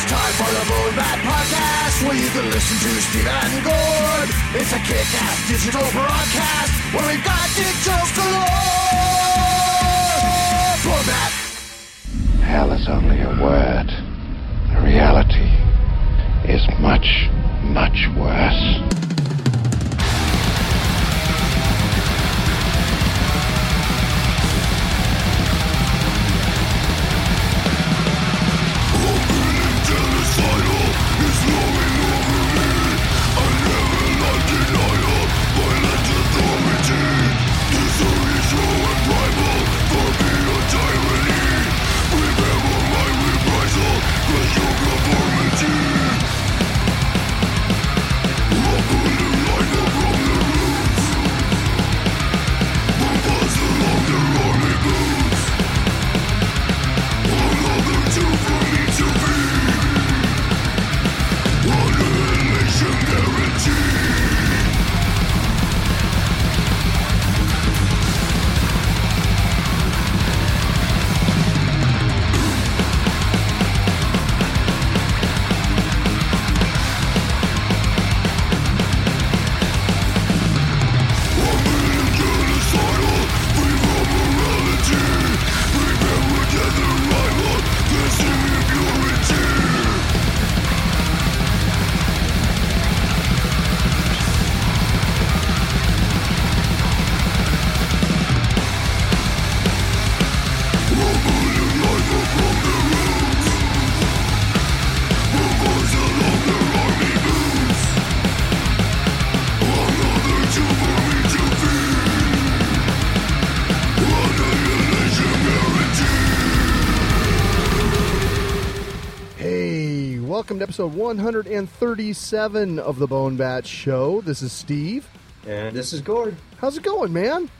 It's time for the Bone Bat Podcast, where you can listen to Steven Gord. It's a kick-ass digital broadcast where we've got dick jokes galore. Bone Bat. Hell is only a word. The reality is much, much worse. Episode 137 of the Bone Bat Show. This is Steve. And this is Gord. How's it going, man?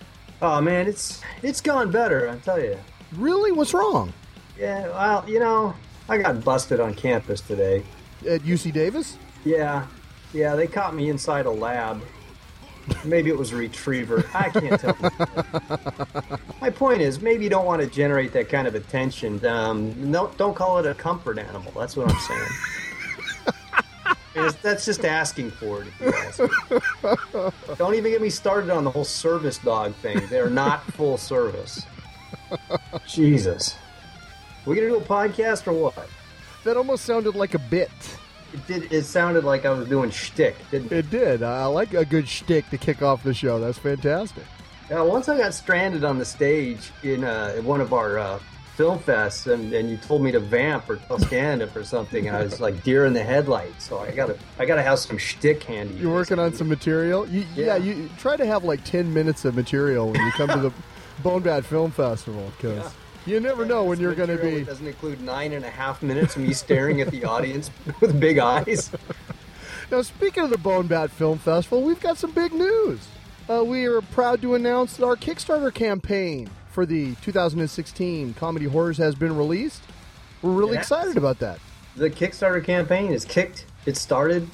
Oh man, it's it's gone better, I tell you. Really? What's wrong? Yeah, well, you know, I got busted on campus today. At UC Davis? Yeah, yeah, they caught me inside a lab. Maybe it was a retriever. I can't tell. My point is, maybe you don't want to generate that kind of attention. Um, no, don't call it a comfort animal. That's what I'm saying. That's just asking for it. If you ask. Don't even get me started on the whole service dog thing. They're not full service. Jesus. We gonna do a podcast or what? That almost sounded like a bit. It did. It sounded like I was doing shtick. Didn't it? It did. I like a good shtick to kick off the show. That's fantastic. Now, once I got stranded on the stage in uh, one of our uh, film fest and, and you told me to vamp or tell stand up or something, and I was like deer in the headlights. So I gotta, I gotta have some shtick handy. You're working on some material? You, yeah. Yeah. you try to have like 10 minutes of material when you come to the Bone Bat Film Festival because you never know when you're going to be. doesn't include nine and a half minutes of me staring at the audience with big eyes. Now, speaking of the Bone Bat Film Festival, we've got some big news. Uh, we are proud to announce that our Kickstarter campaign for the 2016 Comedy Horrors has been released. We're really Yes. excited about that. The Kickstarter campaign is kicked. It started,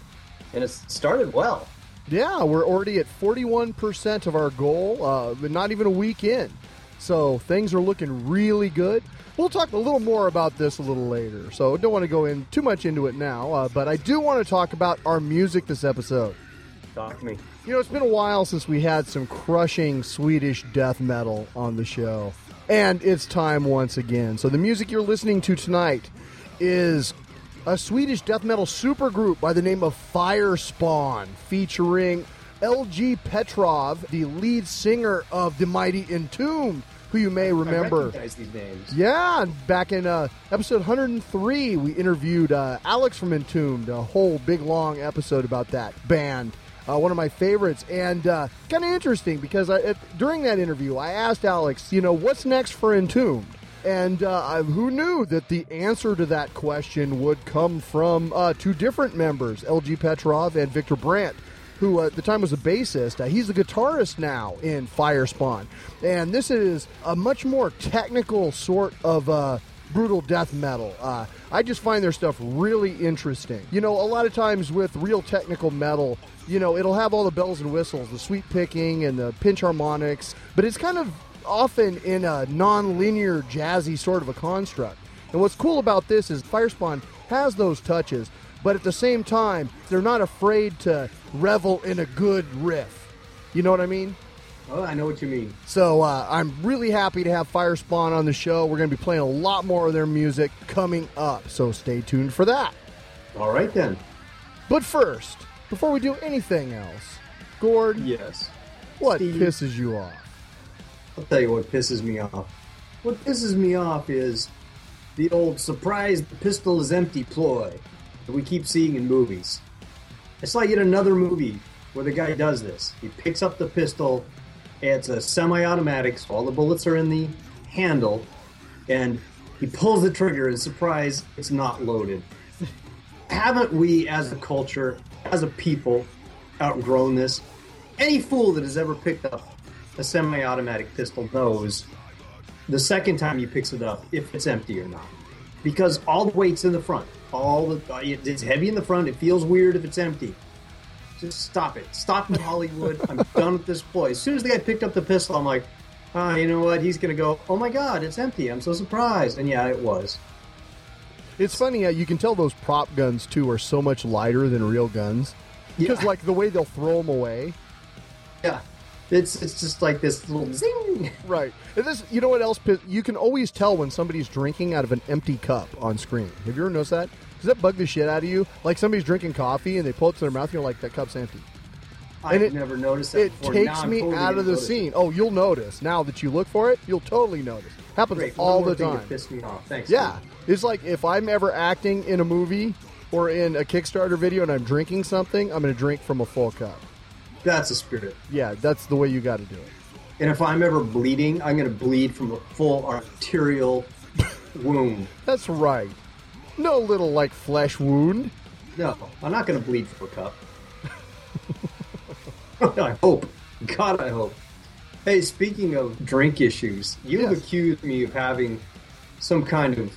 and it's started well. Yeah, we're already at 41% of our goal, uh, but not even a week in. So things are looking really good. We'll talk a little more about this a little later, so don't want to go in too much into it now. Uh, but I do want to talk about our music this episode. Talk to me. You know, it's been a while since we had some crushing Swedish death metal on the show. And it's time once again. So, the music you're listening to tonight is a Swedish death metal supergroup by the name of Firespawn, featuring LG Petrov, the lead singer of The Mighty Entombed, who you may I remember. recognize these names. Yeah, and back in uh, episode 103, we interviewed uh, Alex from Entombed, a whole big long episode about that band. Uh, one of my favorites, and uh, kind of interesting because I, it, during that interview, I asked Alex, you know, what's next for Entombed? And uh, who knew that the answer to that question would come from uh, two different members, LG Petrov and Victor Brandt, who uh, at the time was a bassist. Uh, he's the guitarist now in Firespawn. And this is a much more technical sort of uh, brutal death metal. Uh, I just find their stuff really interesting. You know, a lot of times with real technical metal, you know, it'll have all the bells and whistles, the sweep picking and the pinch harmonics, but it's kind of often in a non-linear jazzy sort of a construct. And what's cool about this is Firespawn has those touches, but at the same time, they're not afraid to revel in a good riff. You know what I mean? Oh, I know what you mean. So uh, I'm really happy to have Firespawn on the show. We're going to be playing a lot more of their music coming up, so stay tuned for that. All right then. But first, before we do anything else, Gord, Yes. what Steve. pisses you off? I'll tell you what pisses me off. What pisses me off is the old surprise the pistol is empty ploy that we keep seeing in movies. I saw yet another movie where the guy does this. He picks up the pistol, it's a semi automatic, so all the bullets are in the handle, and he pulls the trigger and surprise, it's not loaded. Haven't we as a culture, as a people, outgrown this? Any fool that has ever picked up a semi-automatic pistol knows the second time he picks it up if it's empty or not, because all the weight's in the front. All the it's heavy in the front. It feels weird if it's empty. Just stop it. Stop it, Hollywood. I'm done with this ploy. As soon as the guy picked up the pistol, I'm like, ah, you know what? He's gonna go. Oh my God, it's empty. I'm so surprised. And yeah, it was. It's funny how you can tell those prop guns too are so much lighter than real guns because Yeah. like the way they'll throw them away. Yeah, it's it's just like this little zing. Right. And this, you know what else? You can always tell when somebody's drinking out of an empty cup on screen. Have you ever noticed that? Does that bug the shit out of you? Like somebody's drinking coffee and they pull it to their mouth, and you're like, that cup's empty. I've it- never noticed that. It before. Takes I'm me totally out of the it. scene. Oh, you'll notice now that you look for it. You'll totally notice. Happens Great. all the time. piss me off. Thanks. Yeah, Steve. it's like if I'm ever acting in a movie or in a Kickstarter video and I'm drinking something, I'm going to drink from a full cup. that's a spirit. Yeah, that's the way you got to do it. And if I'm ever bleeding, I'm going to bleed from a full arterial wound. That's right. No little like flesh wound. No, I'm not going to bleed from a cup. I hope. God, I hope. Hey, speaking of drink issues, you Yes. accused me of having some kind of,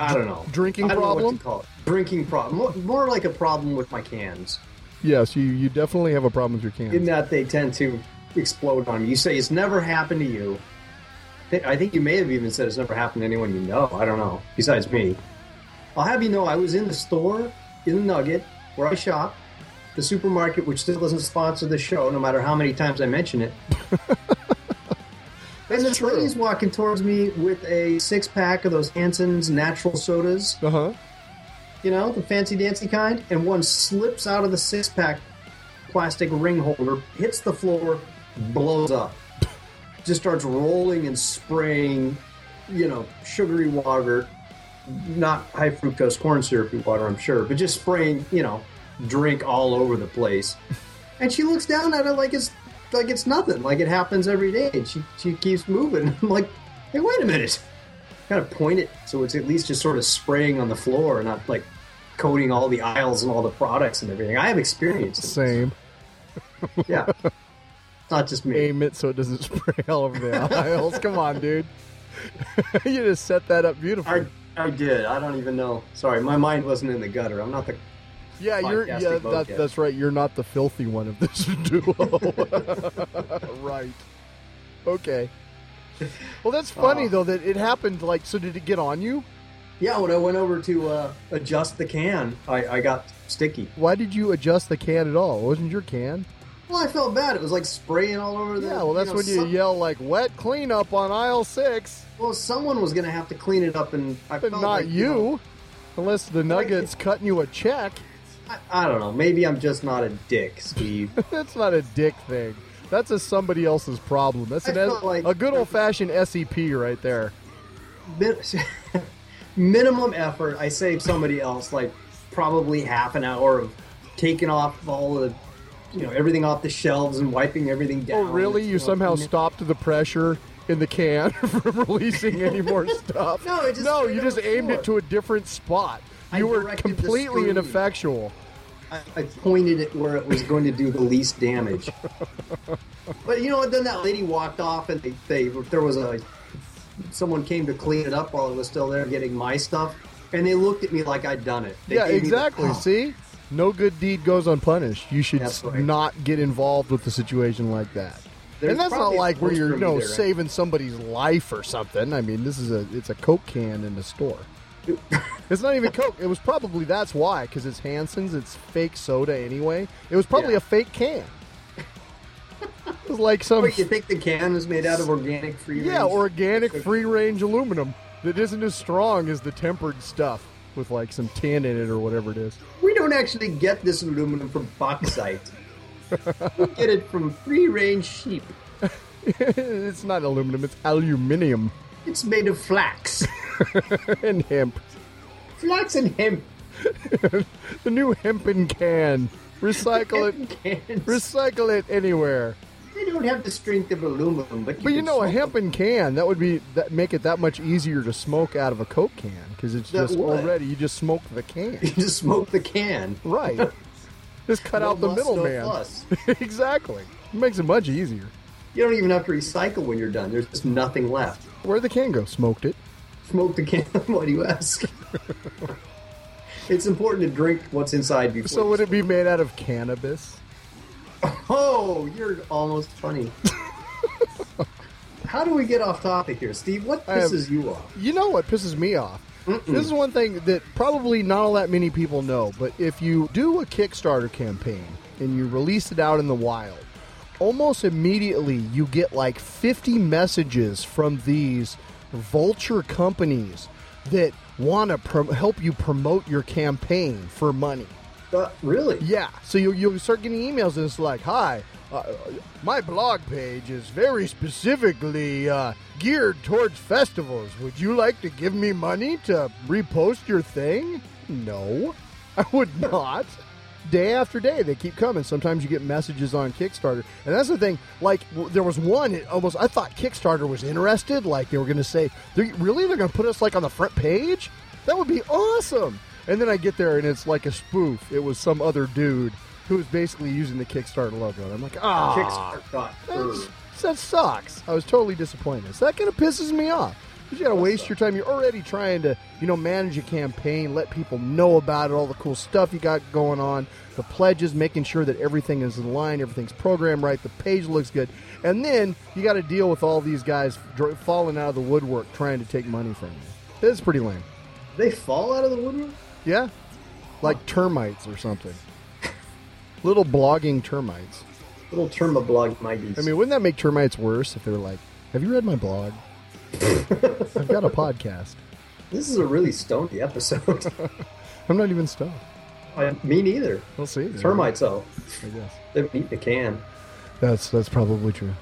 I don't know, Drinking I don't Know problem? what to call it. Drinking problem. More, more like a problem with my cans. Yes, you, you definitely have a problem with your cans. in that they tend to explode on you. You say it's never happened to you. I think you may have even said it's never happened to anyone you know. I don't know. Besides me, I'll have you know I was in the store in the Nugget where I shop, the supermarket which still doesn't sponsor the show, no matter how many times I mention it. and this true. lady's walking towards me with a six pack of those Hansen's natural sodas Uh huh. you know, the fancy dancy kind, and one slips out of the six pack plastic ring holder, hits the floor, blows up. Just starts rolling and spraying, you know, sugary water, not high fructose corn syrupy water, I'm sure, but just spraying, you know, drink all over the place. And she looks down at it like it's like it's nothing, like it happens every day. And she she keeps moving. I'm like, hey, wait a minute kind of point it so it's at least just sort of spraying on the floor, not like coating all the aisles and all the products and everything. I have experience. this. Same. Yeah. It's not just me. Aim it so it doesn't spray all over the aisles. Come on, dude. you just set that up beautifully. I did. I don't even know. Sorry, my mind wasn't in the gutter. I'm not the. yeah, you're. Yeah, that, that's right. You're not the filthy one of this duo. right. Okay. Well, that's funny Oh. though that it happened. Like, so did it get on you? Yeah, when I went over to uh, adjust the can, I, I got sticky. Why did you adjust the can at all? It wasn't your can? Well, I felt bad. It was like spraying all over the. Yeah. Well, that's know, when you some- yell like "wet cleanup" on aisle six, Well, someone was going to have to clean it up, and I but felt not like, you. know, Unless the Nuggets cutting you a check. I, I don't know. Maybe I'm just not a dick, Steve. That's not a dick thing. That's a somebody else's problem. That's an, like- a good old fashioned SEP right there. Minimum effort. I saved somebody else like probably half an hour of taking off all the you know everything off the shelves and wiping everything oh, down. Oh, really? You somehow stopped the pressure in the can from releasing any more stuff? No, it just no, you just aimed it to a different spot. I You were completely ineffectual. I, I pointed it where it was going to do the least damage. but you know what? Then that lady walked off, and they, they there was a someone came to clean it up while it was still there, getting my stuff, and they looked at me like I'd done it. They yeah, me the- exactly. See? No good deed goes unpunished. You should right. not get involved with a situation like that. And that's not like where you're, you know, there, right? saving somebody's life or something. I mean, this is a it's a Coke can in the store. it's not even Coke. It was probably that's why because it's Hansen's. It's fake soda anyway. It was probably Yeah. a fake can. It was like some Wait, you think the can was made out of organic free? yeah range? organic free range aluminum that isn't as strong as the tempered stuff with like some tin in it or whatever it is. We don't actually get this aluminum from bauxite. We get it from free range sheep. it's not aluminum. It's aluminium It's made of flax. and hemp. flax and hemp. The new hempen can. Recycle it. Cans. Recycle it anywhere. They don't have the strength of aluminum, but you, But you know, a hempen can that would be that make it that much easier to smoke out of a Coke can because it's That just would. already you just smoke the can, You just smoke the can. right? Just cut No out the muss, no middleman. exactly. It makes it much easier. You don't even have to recycle when you're done. There's just nothing left. Where'd the can go? Smoked it. Smoked the can. Why do you ask? it's important to drink what's inside before. So would it be made out of cannabis? Oh, you're almost funny. How do we get off topic here, Steve? What I have- pisses you off? You know what pisses me off? This is one thing that probably not all that many people know, but if you do a Kickstarter campaign and you release it out in the wild, almost immediately you get like 50 messages from these vulture companies that want to prom- help you promote your campaign for money. Uh, really? Yeah, so you you'll start getting emails and it's like, "Hi, uh, my blog page is very specifically uh, geared towards festivals. Would you like to give me money to repost your thing?" No, I would not. Day after day, they keep coming. Sometimes you get messages on Kickstarter, and that's the thing. Like, there was one. It almost I thought Kickstarter was interested. Like they were going to say, "They're- "Really? They're going to put us like on the front page? That would be awesome." And then I get there and it's like a spoof. It was some other dude who was basically using the Kickstarter logo. And I'm like, ah, Kickstarter got that's- through. that sucks. I was totally disappointed. So that kind of pisses me off. You got to waste your time. You're already trying to, you know, manage a campaign, let people know about it, all the cool stuff you got going on, the pledges, making sure that everything is in line, everything's programmed right, the page looks good, and then you got to deal with all these guys falling out of the woodwork trying to take money from you. It's pretty lame. They fall out of the woodwork? Yeah, like termites or something. Little blogging termites. Little term of blog mighties. I mean, wouldn't that make termites worse if they were like, "Have you read my blog? I've got a podcast. this is a really stony episode. I'm not even stoned. I, me neither. We'll see. Termites, though. I guess They've eaten a can. that's that's probably true.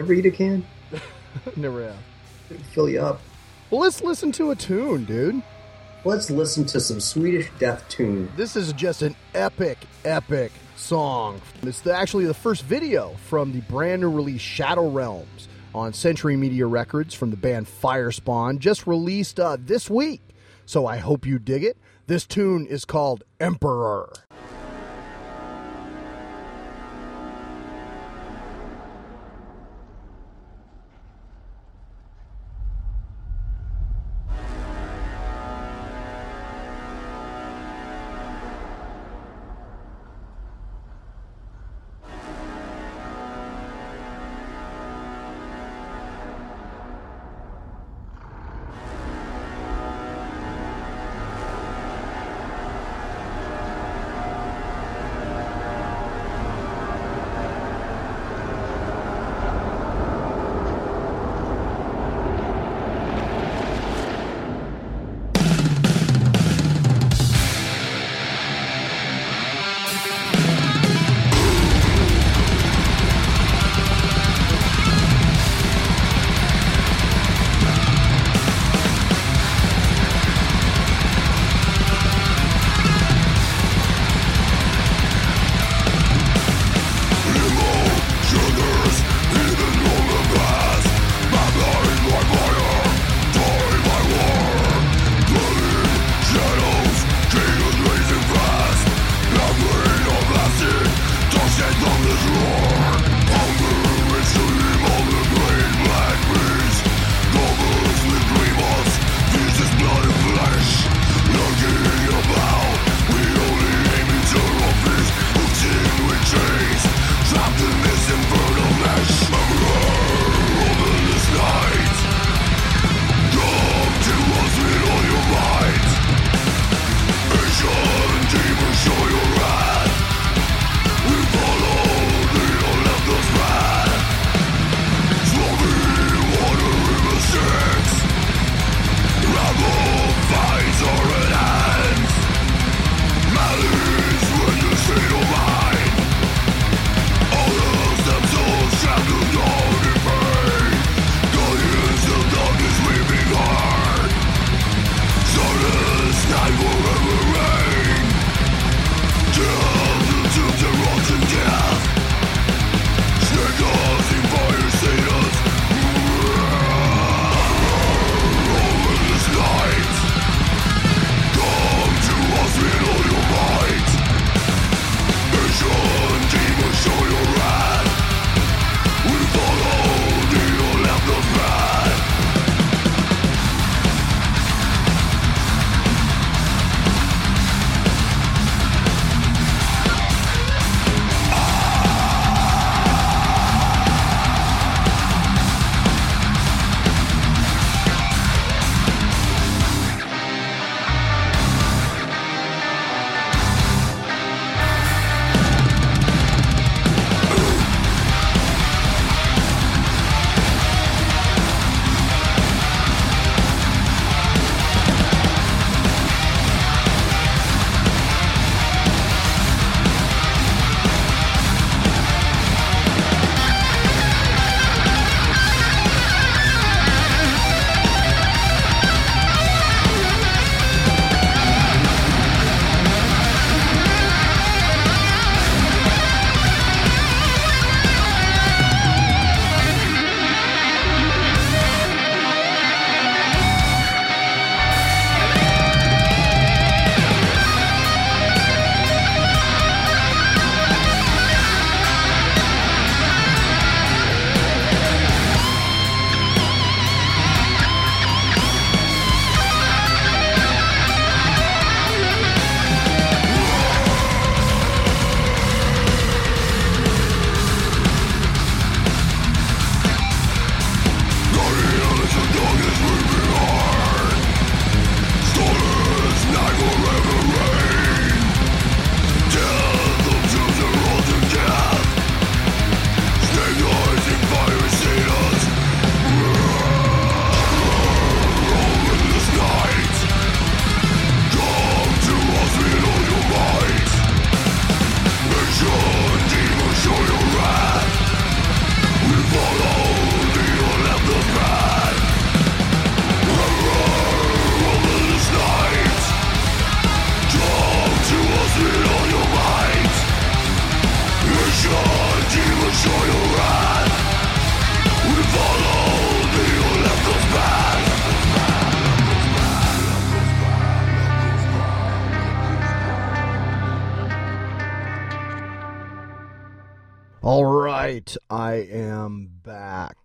Ever eat a can? Never have. It'll fill you up. Well, let's listen to a tune, dude. Let's listen to some Swedish death tune. This is just an epic, epic song. It's the, actually the first video from the brand new release Shadow Realms on Century Media Records from the band Firespawn, just released uh, this week. So I hope you dig it. This tune is called Emperor.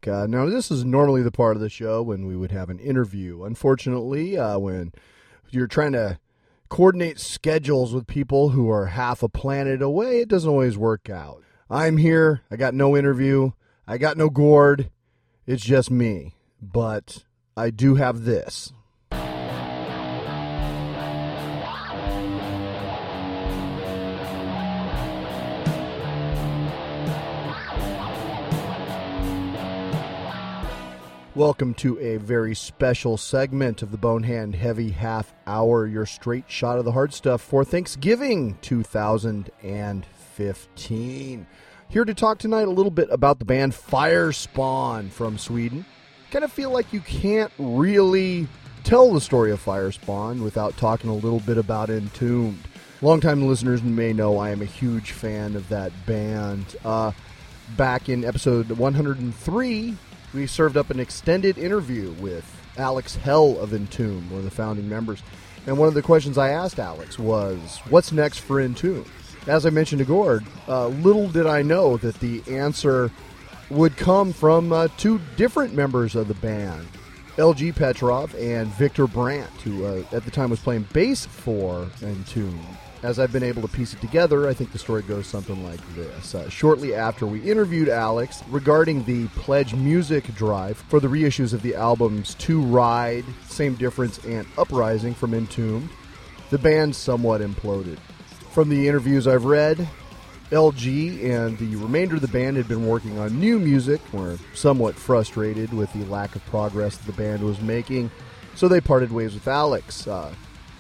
Back. Uh, now, this is normally the part of the show when we would have an interview. Unfortunately, uh, when you're trying to coordinate schedules with people who are half a planet away, it doesn't always work out. I'm here. I got no interview. I got no Gord. It's just me. But I do have this. Welcome to a very special segment of the Bone Bat Heavy Half Hour, your straight shot of the hard stuff for Thanksgiving 2015. Here to talk tonight a little bit about the band Firespawn from Sweden. Kind of feel like you can't really tell the story of Firespawn without talking a little bit about Entombed. Longtime listeners may know I am a huge fan of that band. Uh, back in episode 103, we served up an extended interview with Alex Hellid of Entombed, one of the founding members. And one of the questions I asked Alex was, What's next for Entombed? As I mentioned to Gord, uh, little did I know that the answer would come from uh, two different members of the band LG Petrov and Victor Brandt, who uh, at the time was playing bass for Entombed as I've been able to piece it together, I think the story goes something like this. Uh, shortly after we interviewed Alex regarding the Pledge Music Drive for the reissues of the albums To Ride, Same Difference, and Uprising from Entombed, the band somewhat imploded. From the interviews I've read, LG and the remainder of the band had been working on new music, were somewhat frustrated with the lack of progress the band was making, so they parted ways with Alex. Uh,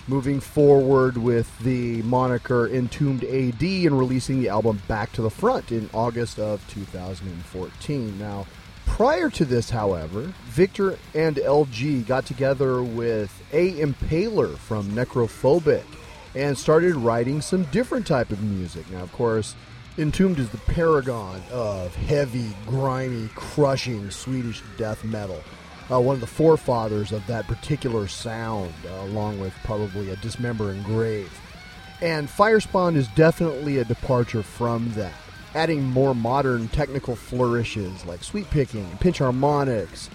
moving forward with the moniker Entombed AD and releasing the album Back to the Front in August of 2014. Now, prior to this, however, Victor and LG got together with A. Impaler from Necrophobic and started writing some different type of music. Now, of course, Entombed is the paragon of heavy, grimy, crushing Swedish death metal uh, one of the forefathers of that particular sound, uh, along with probably a dismembering grave. And Firespawn is definitely a departure from that, adding more modern technical flourishes like sweep picking, pinch harmonics,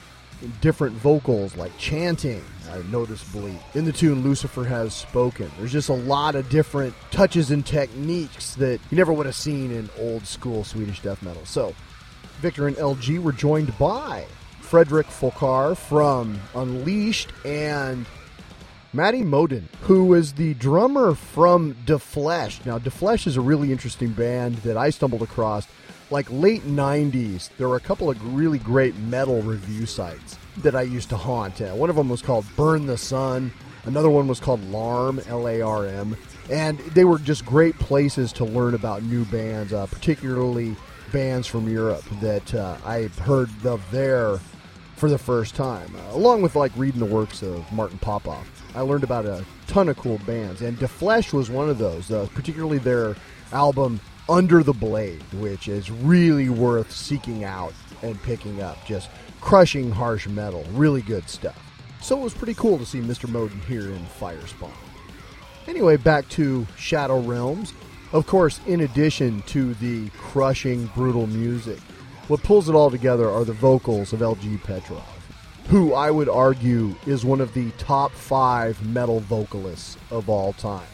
different vocals like chanting, uh, noticeably. In the tune Lucifer Has Spoken, there's just a lot of different touches and techniques that you never would have seen in old school Swedish death metal. So, Victor and LG were joined by Fredrik Folkare from Unleashed and Matte Modin, who is the drummer from Defleshed. Now, Defleshed is a really interesting band that I stumbled across like late 90s. There were a couple of really great metal review sites that I used to haunt. Uh, one of them was called Burn the Sun, another one was called Larm, L A R M. And they were just great places to learn about new bands, uh, particularly bands from Europe that uh, I heard of there for the first time, uh, along with like reading the works of Martin Popoff. I learned about a ton of cool bands, and Defleshed was one of those, uh, particularly their album Under the Blade, which is really worth seeking out and picking up. Just crushing harsh metal, really good stuff. So it was pretty cool to see Mr. Modin here in Firespawn. Anyway, back to Shadow Realms. Of course, in addition to the crushing, brutal music, what pulls it all together are the vocals of LG Petrov, who I would argue is one of the top five metal vocalists of all time.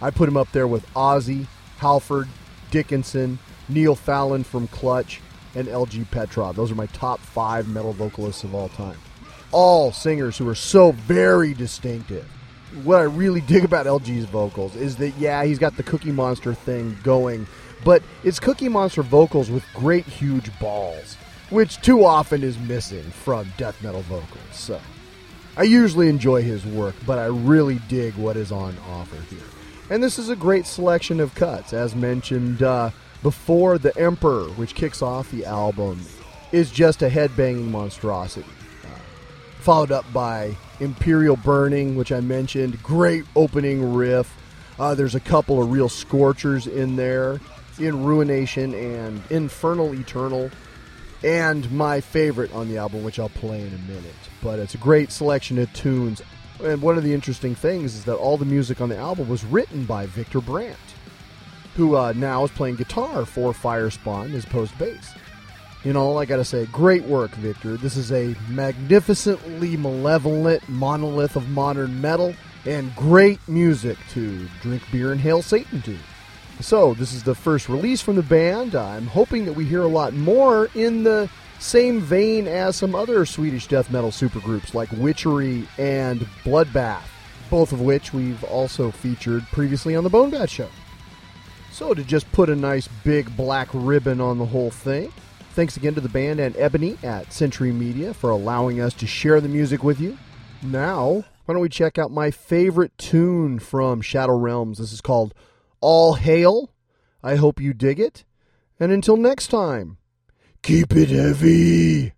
I put him up there with Ozzy, Halford, Dickinson, Neil Fallon from Clutch, and LG Petrov. Those are my top five metal vocalists of all time. All singers who are so very distinctive. What I really dig about LG's vocals is that, yeah, he's got the Cookie Monster thing going but it's Cookie Monster vocals with great huge balls, which too often is missing from death metal vocals. So I usually enjoy his work, but I really dig what is on offer here. And this is a great selection of cuts, as mentioned uh, before. The Emperor, which kicks off the album, is just a headbanging monstrosity. Uh, followed up by Imperial Burning, which I mentioned. Great opening riff. Uh, there's a couple of real scorchers in there in Ruination and Infernal Eternal, and my favorite on the album, which I'll play in a minute. But it's a great selection of tunes. And one of the interesting things is that all the music on the album was written by Victor Brandt, who uh, now is playing guitar for Firespawn as opposed bass. You know, I gotta say, great work, Victor. This is a magnificently malevolent monolith of modern metal and great music to drink beer and hail Satan to. So, this is the first release from the band. I'm hoping that we hear a lot more in the same vein as some other Swedish death metal supergroups like Witchery and Bloodbath, both of which we've also featured previously on the Bone Bat Show. So, to just put a nice big black ribbon on the whole thing, thanks again to the band and Ebony at Century Media for allowing us to share the music with you. Now, why don't we check out my favorite tune from Shadow Realms? This is called All Hail. I hope you dig it. And until next time, keep it heavy.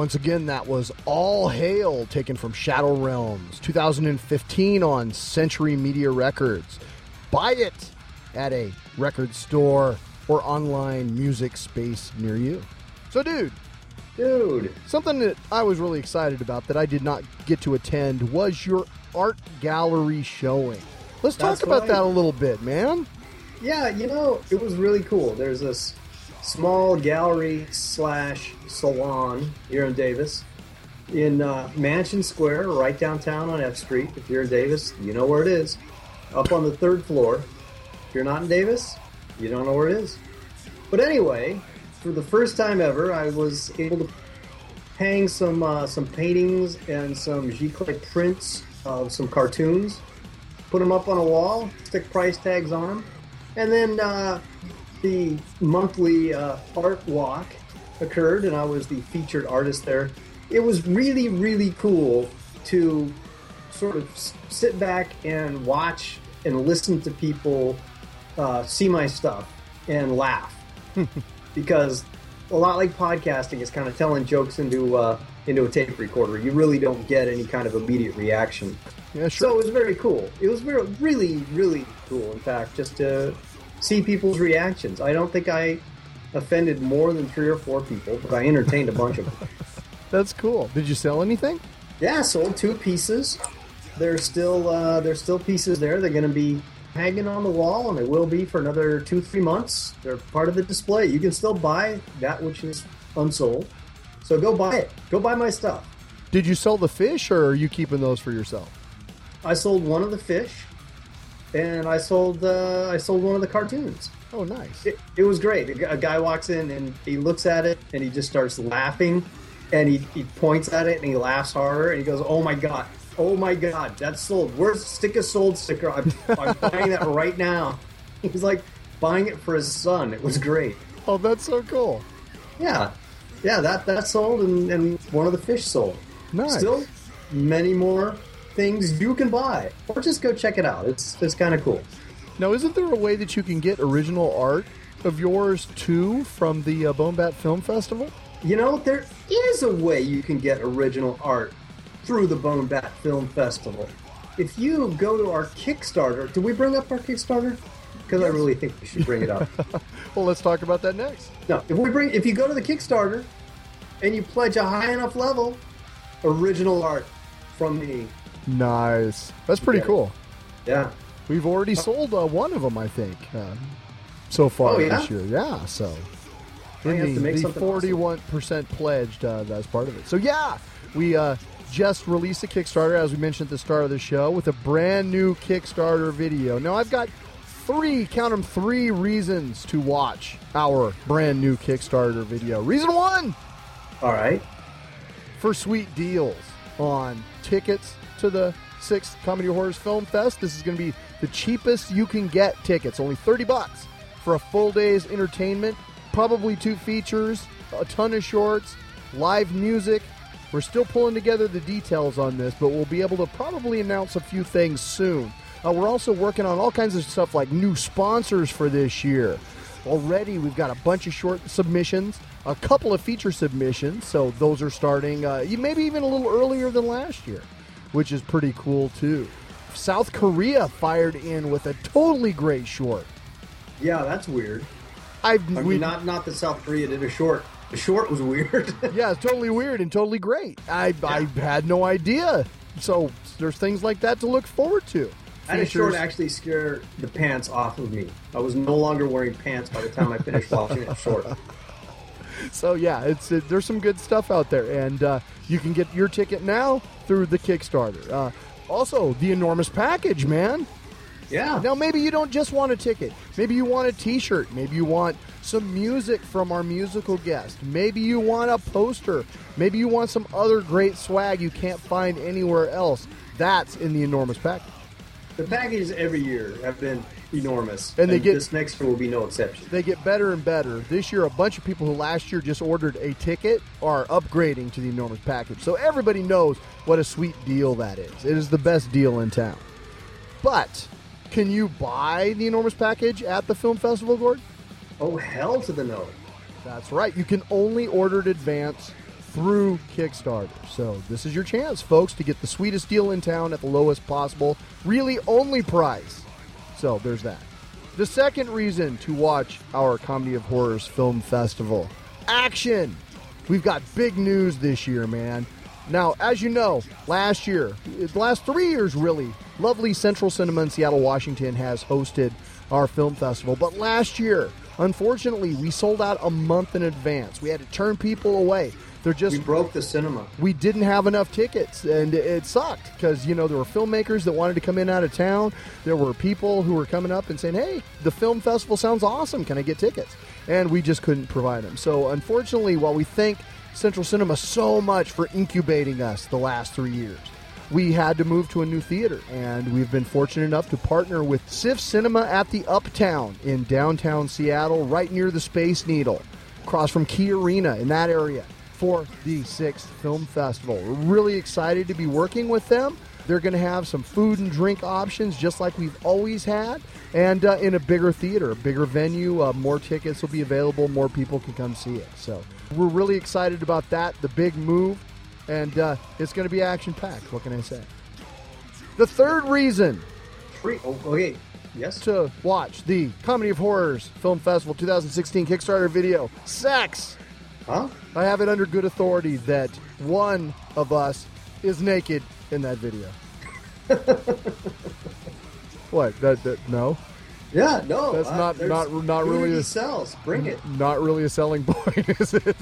Once again, that was All Hail, taken from Shadow Realms, 2015 on Century Media Records. Buy it at a record store or online music space near you. So, dude, Dude, something that I was really excited about that I did not get to attend was your art gallery showing. Let's talk That's about right. that a little bit, man. yeah, you know, it was really cool. There's this small gallery slash salon here in Davis, in uh, Mansion Square, right downtown on F Street. If you're in Davis, you know where it is. Up on the third floor. If you're not in Davis, you don't know where it is. But anyway, for the first time ever, I was able to hang some uh, some paintings and some giclée prints of some cartoons, put them up on a wall, stick price tags on them, and then uh, the monthly uh, art walk occurred, and I was the featured artist there. It was really really cool to sort of sit back and watch and listen to people uh, see my stuff and laugh because a lot like podcasting is kind of telling jokes into uh, into a tape recorder. You really don't get any kind of immediate reaction. Yeah, So it was very cool. It was very, really, really cool. In fact, just to see people's reactions. I don't think I offended more than three or four people, but I entertained a bunch of them. That's cool. Did you sell anything? Yeah, sold two pieces. There's still uh, there's still pieces there. They're going to be hanging on the wall, and they will be for another two three months. They're part of the display. You can still buy that which is unsold. So go buy it. Go buy my stuff. Did you sell the fish, or are you keeping those for yourself? I sold one of the fish, and I sold uh, I sold one of the cartoons. Oh, nice. It, it was great. A, guy walks in and he looks at it and he just starts laughing, and he, he points at it and he laughs harder and he goes, "Oh my god, oh my god, that's sold. Where's stick a sold sticker? I'm, I'm buying that right now." He's like buying it for his son. It was great. Oh, that's so cool. Yeah, yeah, that that sold and, and one of the fish sold. Nice. Still, many more things you can buy or just go check it out. It's it's kind of cool. Now, isn't there a way that you can get original art of yours too from the uh, Bone Bat Film Festival? You know, there is a way you can get original art through the Bone Bat Film Festival. If you go to our Kickstarter, did we bring up our Kickstarter? Because I really think we should bring it up. Well, let's talk about that next. no, if we bring, if you go to the Kickstarter and you pledge a high enough level, original art from me. Nice. That's pretty Yeah. cool. Yeah, We've already sold uh, one of them, I think, uh, so far Oh, yeah? this year. Yeah, so in to the, make the 41% pledged uh, that's part of it. So yeah, we uh, just released a Kickstarter as we mentioned at the start of the show with a brand new Kickstarter video. Now I've got three, count them, three reasons to watch our brand new Kickstarter video. Reason one All right. for sweet deals on tickets to the sixth Comedy Horrors Film Fest. This is going to be the cheapest you can get tickets, only 30 bucks for a full day's entertainment, probably two features, a ton of shorts, live music. We're still pulling together the details on this, but we'll be able to probably announce a few things soon. Uh, we're also working on all kinds of stuff like new sponsors for this year. Already, we've got a bunch of short submissions, a couple of feature submissions, so those are starting uh, maybe even a little earlier than last year, which is pretty cool too. South Korea fired in with a totally great short. Yeah, that's weird. I've I we, mean, not not that South Korea did a short. The short was weird. yeah, it's totally weird and totally great. I I had no idea. So there's things like that to look forward to. I had a short actually scare the pants off of me. I was no longer wearing pants by the time I finished watching it short. So yeah, it's it, there's some good stuff out there, and uh, you can get your ticket now through the Kickstarter. Uh, also, the enormous package, man. Yeah. Now, maybe you don't just want a ticket. Maybe you want a T-shirt. Maybe you want some music from our musical guest. Maybe you want a poster. Maybe you want some other great swag you can't find anywhere else. That's in the enormous package. The packages every year have been enormous, And they get- this next year will be no exception. They get better and better. This year, a bunch of people who last year just ordered a ticket are upgrading to the enormous package. So everybody knows what a sweet deal that is. It is the best deal in town. But can you buy the enormous package at the film festival, Gord? Oh hell to the no! That's right. You can only order in advance through Kickstarter. So this is your chance, folks, to get the sweetest deal in town at the lowest possible, really only price. So there's that. The second reason to watch our Comedy of Horrors Film Festival action. We've got big news this year, man. Now, as you know, last year, the last three years really, lovely Central Cinema in Seattle, Washington has hosted our film festival. But last year, unfortunately, we sold out a month in advance. We had to turn people away. They're just We broke the cinema. we didn't have enough tickets and it sucked because you know there were filmmakers that wanted to come in out of town. There were people who were coming up and saying hey the film festival sounds awesome. Can i get tickets? And we just couldn't provide them so unfortunately while we thank central cinema so much for incubating us the last three years we had to move to a new theater and we've been fortunate enough to partner with SIFF cinema at the uptown in downtown seattle right near the space needle across from key arena in that area for the sixth film festival. We're really excited to be working with them. They're going to have some food and drink options just like we've always had, and uh, in a bigger theater, a bigger venue. Uh, more tickets will be available, more people can come see it. So we're really excited about that, the big move, and uh, it's going to be action packed. What can I say? The third reason Free. Oh, okay. Yes. to watch the Comedy of Horrors Film Festival 2016 Kickstarter video, Sex. Huh? I have it under good authority that one of us is naked in that video. what? That, that no, Yeah. No. That's uh, not- there's not- not really a- sells. Bring it. not really a selling point, is it?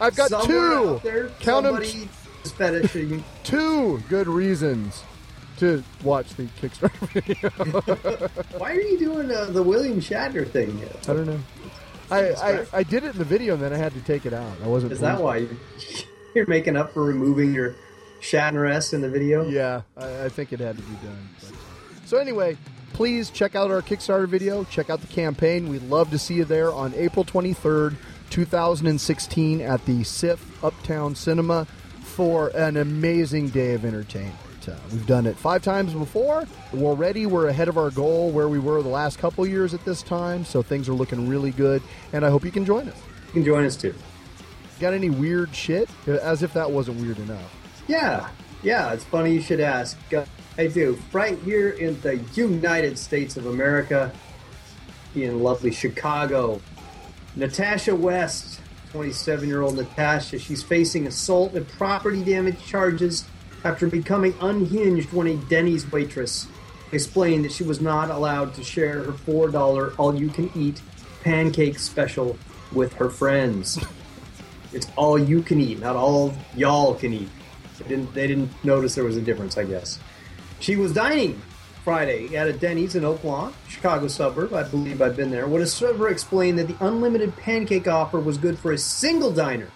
I've got Somewhere two. there, Count 'em. somebody is fetishing. Two good reasons to watch the Kickstarter video. Why are you doing uh, the William Shatner thing? I don't know. I, I, I did it in the video and then I had to take it out. I wasn't. Is that why you're, you're making up for removing your Shatner S in the video? Yeah, I, I think it had to be done. But. Uh, so anyway, please check out our Kickstarter video. Check out the campaign. We'd love to see you there on April 23rd, 2016 at the SIFF Uptown Cinema for an amazing day of entertainment. Uh, we've done it five times before. Already, we're ahead of our goal where we were the last couple years at this time, so things are looking really good, and I hope you can join us. You can join us too. Got any weird shit? As if that wasn't weird enough. Yeah, yeah, it's funny you should ask. Uh, I do. Right here in the United States of America, in lovely Chicago, Natasha West, 27 year old Natasha, she's facing assault and property damage charges after becoming unhinged when a Denny's waitress explained that she was not allowed to share her $4 all you can eat pancake special with her friends. It's all you can eat, not all y'all can eat. They didn't, they didn't notice there was a difference, I guess. She was dining Friday at a Denny's in Oak Lawn, Chicago suburb. I believe I've been there. When a server explained that the unlimited pancake offer was good for a single diner,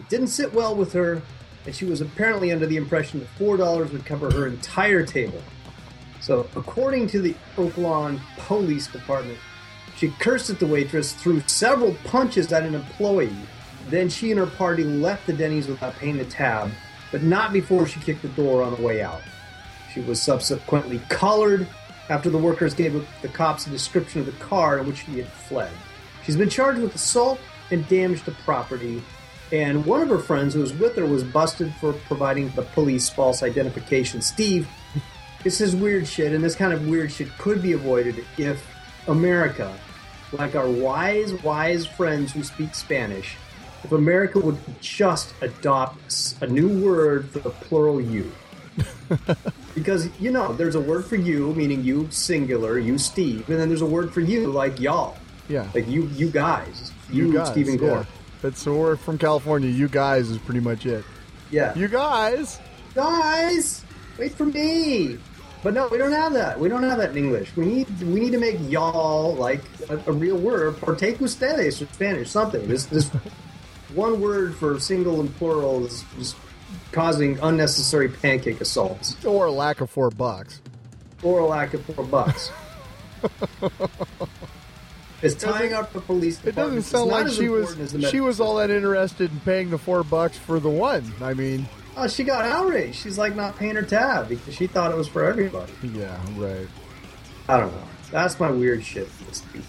it didn't sit well with her, and she was apparently under the impression that $4 would cover her entire table. So, according to the Oak Lawn Police Department, she cursed at the waitress, threw several punches at an employee. Then she and her party left the Denny's without paying the tab, but not before she kicked the door on the way out. She was subsequently collared after the workers gave the cops a description of the car in which she had fled. She's been charged with assault and damage to property, and one of her friends who was with her was busted for providing the police false identification. Steve, this is weird shit, and this kind of weird shit could be avoided if America, like our wise, wise friends who speak Spanish, if America would just adopt a new word for the plural you. because, you know, there's a word for you, meaning you singular, you Steve, and then there's a word for you, like y'all. Yeah. Like you, you guys. You, guys, Stephen Gore. But so we're from California. You guys is pretty much it. Yeah. You guys. guys, wait for me. But no, we don't have that. We don't have that in English. We need we need to make y'all like a, a real word. Partake ustedes or Spanish, something. This this one word for single and plural is just causing unnecessary pancake assaults Or a lack of four bucks. or a lack of four bucks. it's tying up the police It doesn't sound like she was important as the she was all that interested in paying the four bucks for the one. I mean, Oh, she got outraged. She's like not paying her tab because she thought it was for everybody. yeah, right. I don't know. That's my weird shit this week.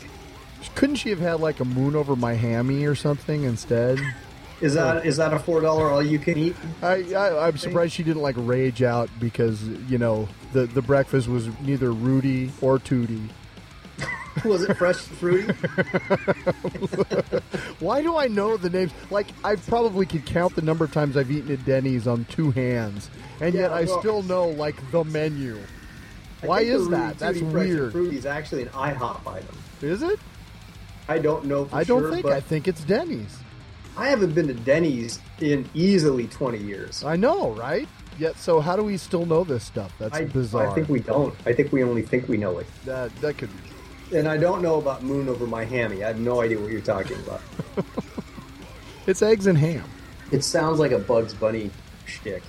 Couldn't she have had like a moon over my hammy or something instead? Is that is that a four dollar all you can eat? I, I I'm surprised she didn't like rage out because you know the the breakfast was neither Rudy or Tootie. Was it fresh fruity? Why do I know the names? Like I probably could count the number of times I've eaten at Denny's on two hands, and yet I well- still know like the menu. I Why is that? That's Tooty Fresh and weird. Fruity is actually an IHOP item. Is it? I don't know. For I don't sure, think. But I think it's Denny's. I haven't been to Denny's in easily 20 years. I know, right? Yet, so how do we still know this stuff? That's I, bizarre. I think we don't. I think we only think we know it. that that could be. And I don't know about moon over my hammy. I have no idea what you're talking about. It's eggs and ham, it sounds like a Bugs Bunny shtick.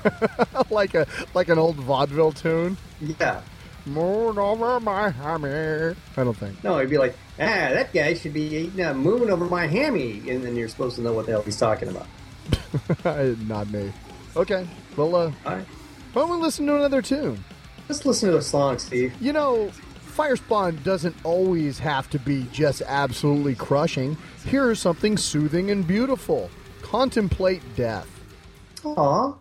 like a like an old vaudeville tune. Yeah. Moon over my hammy. I don't think. No, it'd be like, ah, that guy should be eating a moon over my hammy. And then you're supposed to know what the hell he's talking about. Not me. Okay. Well, uh, All right. why don't we listen to another tune? Let's listen to a song, Steve. You know, Firespawn doesn't always have to be just absolutely crushing. Here's something soothing and beautiful. Contemplate death. Aw.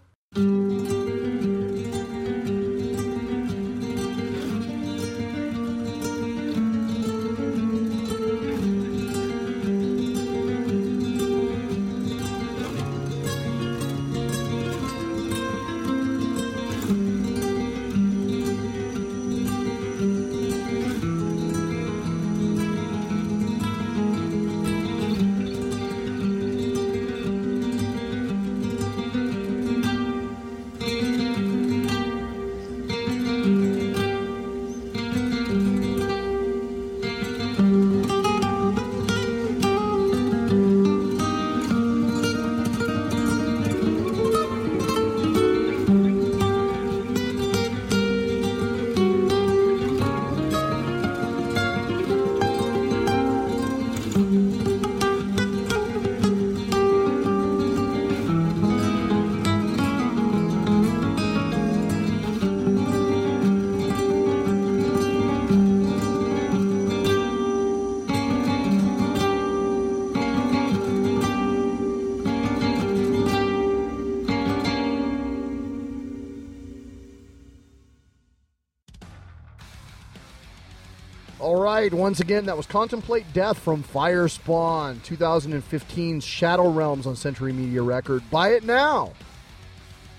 Once again, that was Contemplate Death from Firespawn, 2015's Shadow Realms on Century Media Record. Buy it now.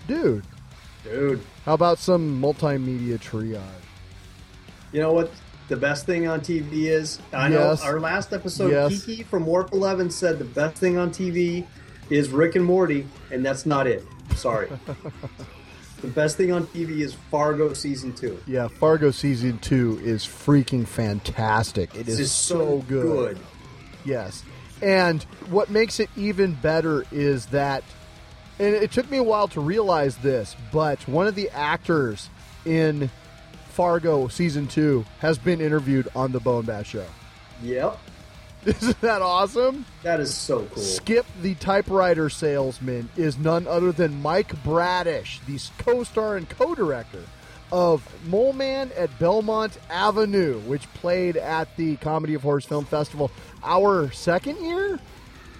Dude, Dude. how about some multimedia triage? You know what the best thing on TV is? I Yes. know our last episode, Yes. Kiki from Warp 11 said the best thing on TV is Rick and Morty, and that's not it. Sorry. the best thing on TV is Fargo Season 2. Yeah, Fargo Season 2 is freaking fantastic. It is is so good. Yes. And what makes it even better is that, and it took me a while to realize this, but one of the actors in Fargo season two has been interviewed on the Bone Bat Show. Yep. Isn't that awesome? That is so cool. Skip the typewriter salesman is none other than Mike Bradecich, the co star and co director of Mole Man at Belmont Avenue, which played at the Comedy of Horrors Film Festival our second year?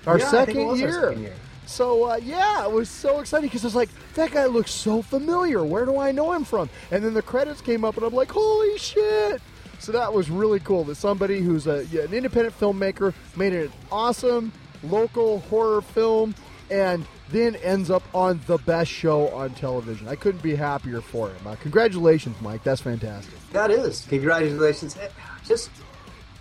Our Yeah, I think it second, was our year. second year. So, uh, yeah, it was so exciting because I was like, that guy looks so familiar. Where do I know him from? And then the credits came up, and I'm like, holy shit. So that was really cool that somebody who's a, yeah, an independent filmmaker made an awesome local horror film and then ends up on the best show on television. I couldn't be happier for him. Uh, congratulations, Mike. That's fantastic. That is. Congratulations. Just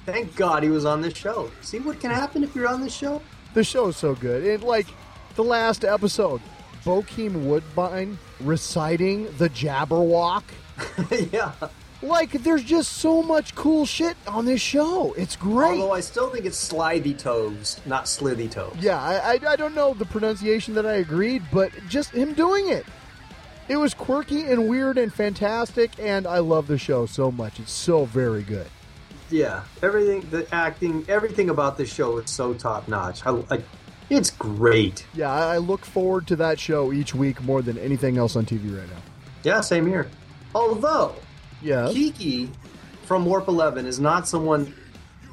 thank God he was on this show. See what can happen if you're on this show? The show's so good. And like the last episode, Bokeem Woodbine reciting the Jabberwock. yeah. Like, there's just so much cool shit on this show. It's great. Although I still think it's slithy toes, not slithy toes. yeah, I, I, I don't know the pronunciation that I agreed, but just him doing it. It was quirky and weird and fantastic, and I love the show so much. It's so very good. Yeah, everything, the acting, everything about this show is so top notch. I, I, it's great. Yeah, I look forward to that show each week more than anything else on TV right now. Yeah, same here. Although Yeah. Kiki from Warp Eleven is not someone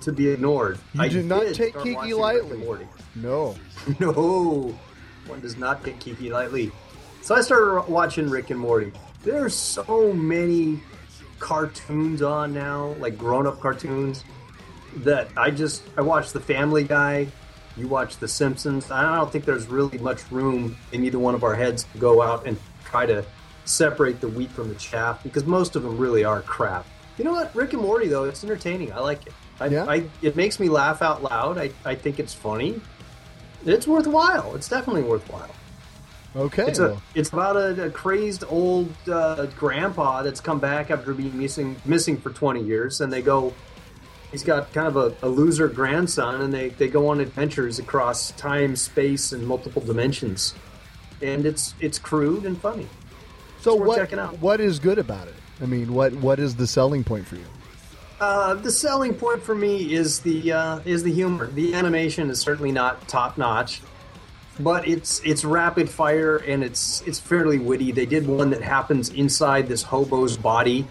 to be ignored. You do not take Kiki lightly. No. No, one does not take Kiki lightly. So I started watching Rick and Morty. There's so many cartoons on now, like grown-up cartoons, that I just I watch The Family Guy. You watch The Simpsons. I don't think there's really much room in either one of our heads to go out and try to separate the wheat from the chaff because most of them really are crap. You know what, Rick and Morty though, it's entertaining. I like it. I, Yeah? I, it makes me laugh out loud. I, I think it's funny It's worthwhile. It's definitely worthwhile. Okay. It's a it's about a, a crazed old uh, grandpa that's come back after being missing missing for twenty years, and they go. He's got kind of a, a loser grandson, and they, they go on adventures across time, space, and multiple dimensions, and it's it's crude and funny. So what? What is good about it? I mean, what what is the selling point for you? Uh, the selling point for me is the uh, is the humor. The animation is certainly not top notch, but it's it's rapid fire and it's it's fairly witty. They did one that happens inside this hobo's body.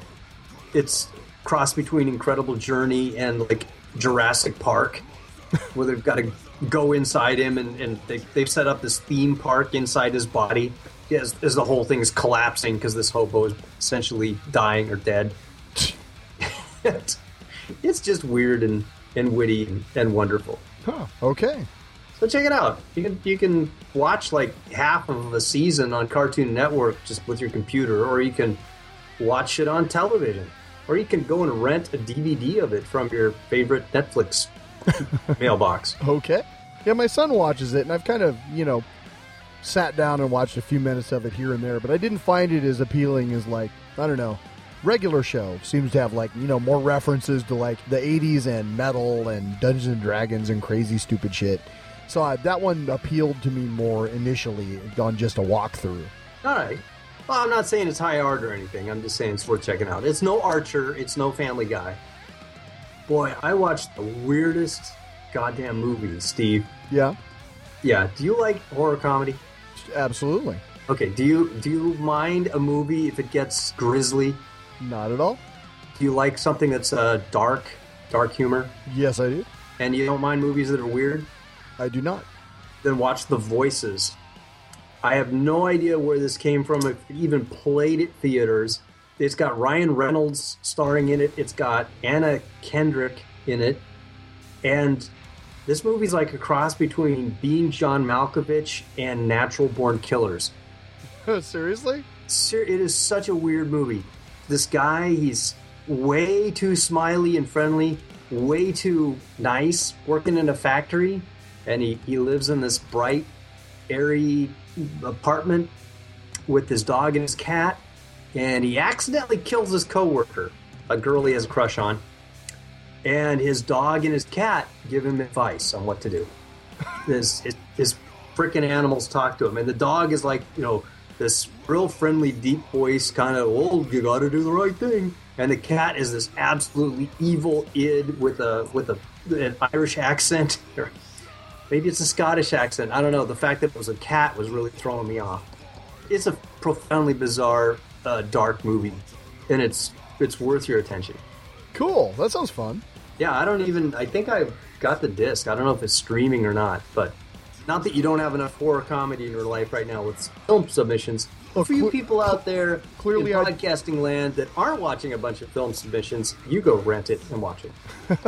It's cross between Incredible Journey and like Jurassic Park, where they've got to go inside him and, and they, they've set up this theme park inside his body as, as the whole thing is collapsing because this hobo is essentially dying or dead it's just weird and, and witty and, and wonderful. Huh. Okay. So check it out. You can you can watch like half of a season on Cartoon Network just with your computer, or you can watch it on television, or you can go and rent a DVD of it from your favorite Netflix mailbox. Okay. Yeah, my son watches it, and I've kind of, you know, sat down and watched a few minutes of it here and there, but I didn't find it as appealing as, like, I don't know, regular show seems to have, like, you know, more references to, like, the 80s and metal and Dungeons and Dragons and crazy stupid shit. So uh, that one appealed to me more initially on just a walkthrough. All right. Well, I'm not saying it's high art or anything. I'm just saying it's worth checking out. It's no Archer. It's no Family Guy. Boy, I watched the weirdest goddamn movie, Steve. Yeah, Yeah. Do you like horror comedy? Absolutely. Okay. Do you do you mind a movie if it gets grisly? Not at all. Do you like something that's uh, dark, dark humor, Yes, I do. and you don't mind movies that are weird? I do not. Then watch The Voices. I have no idea where this came from. If it even played at theaters, it's got Ryan Reynolds starring in it. It's got Anna Kendrick in it, and this movie's like a cross between Being John Malkovich and Natural Born Killers. Seriously? Ser- it is such a weird movie. This guy, he's way too smiley and friendly, way too nice, working in a factory, and he, he lives in this bright, airy apartment with his dog and his cat, and he accidentally kills his coworker, a girl he has a crush on, and his dog and his cat give him advice on what to do. His his, his freaking animals talk to him, and the dog is like, you know, this real friendly, deep voice, kind of, well, you got to do the right thing. And the cat is this absolutely evil id with a with a an Irish accent, maybe it's a Scottish accent. I don't know. The fact that it was a cat was really throwing me off. It's a profoundly bizarre, uh, dark movie, and it's it's worth your attention. Cool. That sounds fun. Yeah, I don't even. I think I got the disc. I don't know if it's streaming or not, but not that you don't have enough horror comedy in your life right now with film submissions. Well, For you people out there clearly in I- podcasting land that aren't watching a bunch of film submissions, you go rent it and watch it.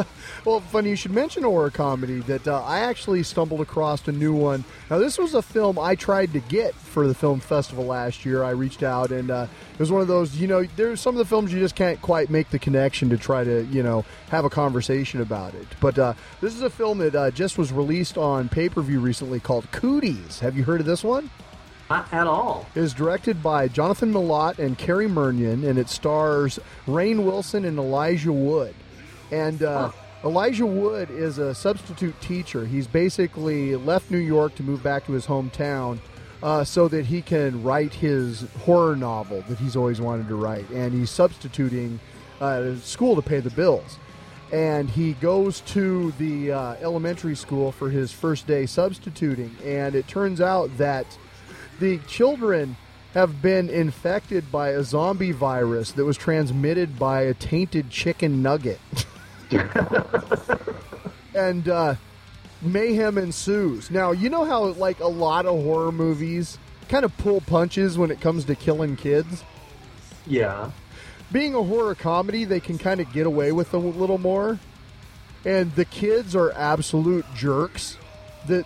Well, funny you should mention horror comedy. That uh, I actually stumbled across a new one. Now, this was a film I tried to get for the film festival last year. I reached out, and uh, it was one of those. You know, there's some of the films you just can't quite make the connection to try to, you know, have a conversation about it. But uh, this is a film that uh, just was released on pay per view recently called Cooties. Have you heard of this one? Not at all. It is directed by Jonathan Milott and Cary Murnion, and it stars Rainn Wilson and Elijah Wood. And uh, Elijah Wood is a substitute teacher. He's basically left New York to move back to his hometown uh, so that he can write his horror novel that he's always wanted to write. And he's substituting uh, school to pay the bills and he goes to the uh, elementary school for his first day substituting and it turns out that the children have been infected by a zombie virus that was transmitted by a tainted chicken nugget and uh, mayhem ensues now you know how like a lot of horror movies kind of pull punches when it comes to killing kids Yeah. being a horror comedy, they can kind of get away with a little more. And the kids are absolute jerks that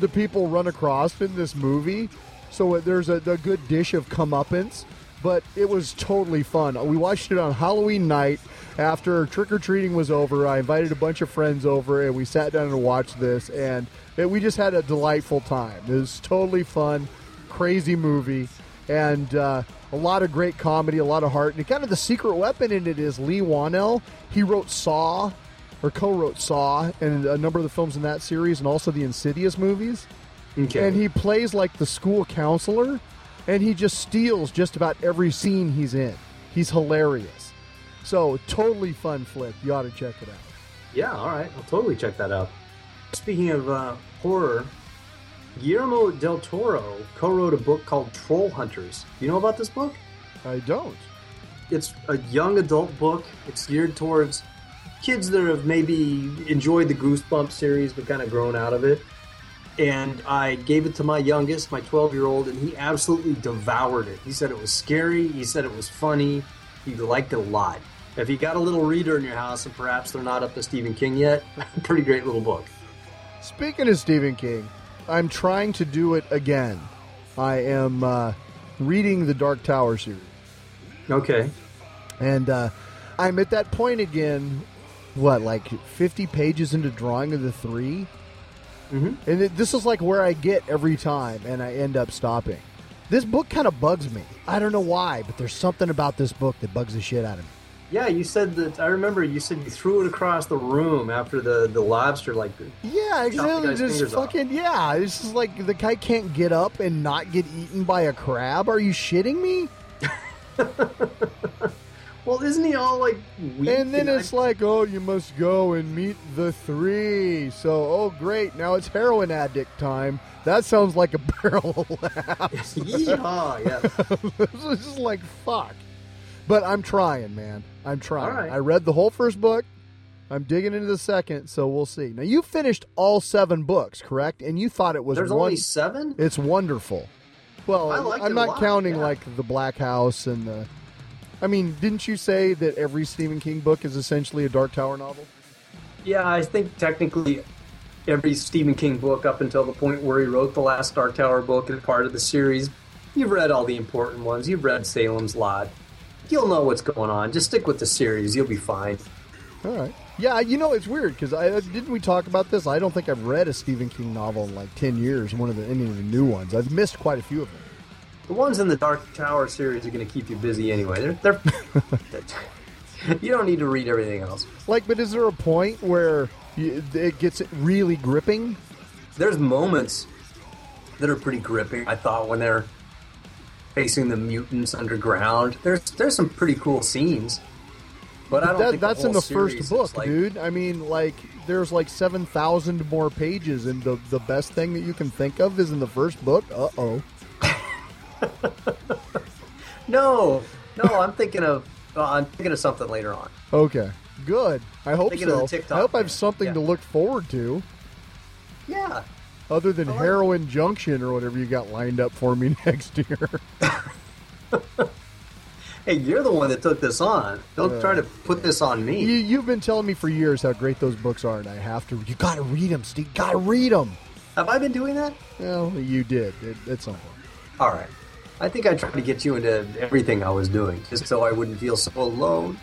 the, people run across in this movie. So there's a, a good dish of comeuppance. but it was totally fun. We watched it on Halloween night after trick or treating was over. I invited a bunch of friends over, and we sat down and watched this, and it, we just had a delightful time. It was totally fun, crazy movie, and uh, a lot of great comedy, a lot of heart. And kind of the secret weapon in it is Leigh Whannell. He wrote Saw, or co-wrote Saw, and a number of the films in that series, and also the Insidious movies Okay. and he plays like the school counselor and he just steals just about every scene he's in he's hilarious so totally fun flick you ought to check it out Yeah, all right. I'll totally check that out. Speaking of uh, horror, Guillermo del Toro co-wrote a book called Trollhunters. You know about this book? i don't It's a young adult book. It's geared towards kids that have maybe enjoyed the Goosebumps series but kind of grown out of it. And I gave it to my youngest, my 12 year old, and he absolutely devoured it. He said it was scary. He said it was funny. He liked it a lot. If you got a little reader in your house and perhaps they're not up to Stephen King yet, pretty great little book. speaking of stephen king i'm trying to do it again i am uh, reading the dark tower series Okay. and uh, i'm at that point again what like 50 pages into drawing of the 3 Mhm. and it, this is like where i get every time and i end up stopping this book kind of bugs me i don't know why but there's something about this book that bugs the shit out of me Yeah, you said that. I remember you said you threw it across the room after the, the lobster, like, yeah exactly just fingers off. fucking yeah it's just like the guy can't get up and not get eaten by a crab are you shitting me well, isn't he all like and then I- it's like oh you must go and meet the three so oh great now it's heroin addict time that sounds like a barrel of laughs Yeehaw, yeah. it's just like fuck. But I'm trying, man. I'm trying. Right. I read the whole first book. I'm digging into the second, so we'll see. Now you finished all seven books, correct? And you thought it was There's one. only seven? It's wonderful. Well, I I'm it not lot, counting yeah. like the Black House and the. I mean, didn't you say that every Stephen King book is essentially a Dark Tower novel? Yeah, I think technically every Stephen King book up until the point where he wrote the last Dark Tower book is part of the series. You've read all the important ones. You've read Salem's Lot. You'll know what's going on. Just stick with the series. You'll be fine. All right. Yeah, you know it's weird because I didn't we talk about this. I don't think I've read a Stephen King novel in like ten years. One of the any of the new ones. I've missed quite a few of them. The ones in the Dark Tower series are going to keep you busy anyway. They're, they're you don't need to read everything else. Like, but is there a point where you, it gets really gripping? There's moments that are pretty gripping. I thought when they're facing the mutants underground, there's there's some pretty cool scenes. But I don't That, think that's in the first book, like, dude. I mean, like, there's like seven thousand more pages, and the the best thing that you can think of is in the first book. Uh oh. No, no, I'm thinking of uh, I'm thinking of something later on. Okay, good. I hope Thinking so. I hope I have something Yeah. to look forward to, Yeah, other than like- Heroin Junction or whatever you got lined up for me next year. hey, you're the one that took this on. Don't Uh, try to put this on me. you, you've been telling me for years how great those books are, and I have to. You got to read them, Steve. Got to read them. Have I been doing that? Well, you did at, at some point. All right. I think I tried to get you into everything I was doing, just so I wouldn't feel so alone.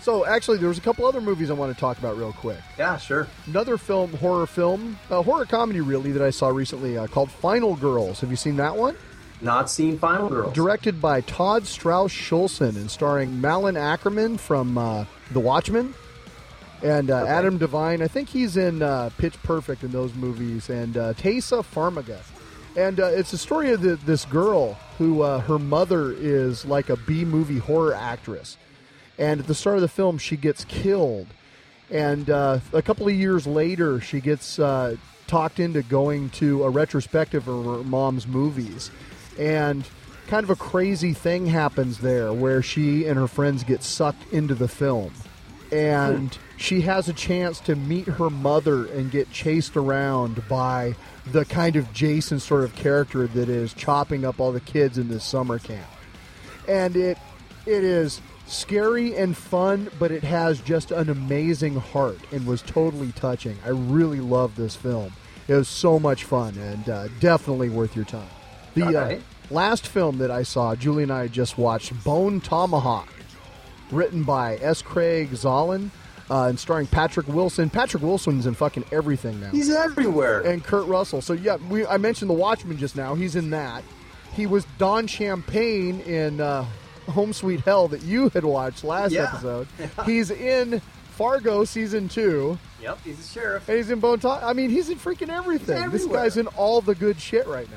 So, actually, there was a couple other movies I want to talk about real quick. Yeah, sure. Another film, horror film, uh, horror comedy, really, that I saw recently uh, called Final Girls. Have you seen that one? Not seen Final Girls. Directed by Todd Strauss Schulson and starring Malin Akerman from uh, The Watchmen and uh, Adam Devine. I think he's in uh, Pitch Perfect in those movies, and uh, Taissa Farmiga. And uh, it's a story of the, this girl who uh, her mother is like a B movie horror actress. And at the start of the film, she gets killed. And uh, a couple of years later, she gets uh, talked into going to a retrospective of her mom's movies. And kind of a crazy thing happens there where she and her friends get sucked into the film. And she has a chance to meet her mother and get chased around by the kind of Jason sort of character that is chopping up all the kids in this summer camp and it it is scary and fun, but it has just an amazing heart and was totally touching. I really love this film. It was so much fun and uh, definitely worth your time. The All uh, last film that I saw, Julie and I just watched Bone Tomahawk, written by S. Craig Zahler uh, and starring Patrick Wilson. Patrick Wilson's in fucking everything now. He's everywhere. and Kurt Russell. So yeah, we I mentioned The Watchmen just now. He's in that. He was Don Champagne in uh, Home Sweet Hell that you had watched last Yeah. episode. He's in Fargo season two, yep, he's a sheriff. and he's in Bone Tomahawk. I mean, he's in freaking everything. He's this guy's in all the good shit right now.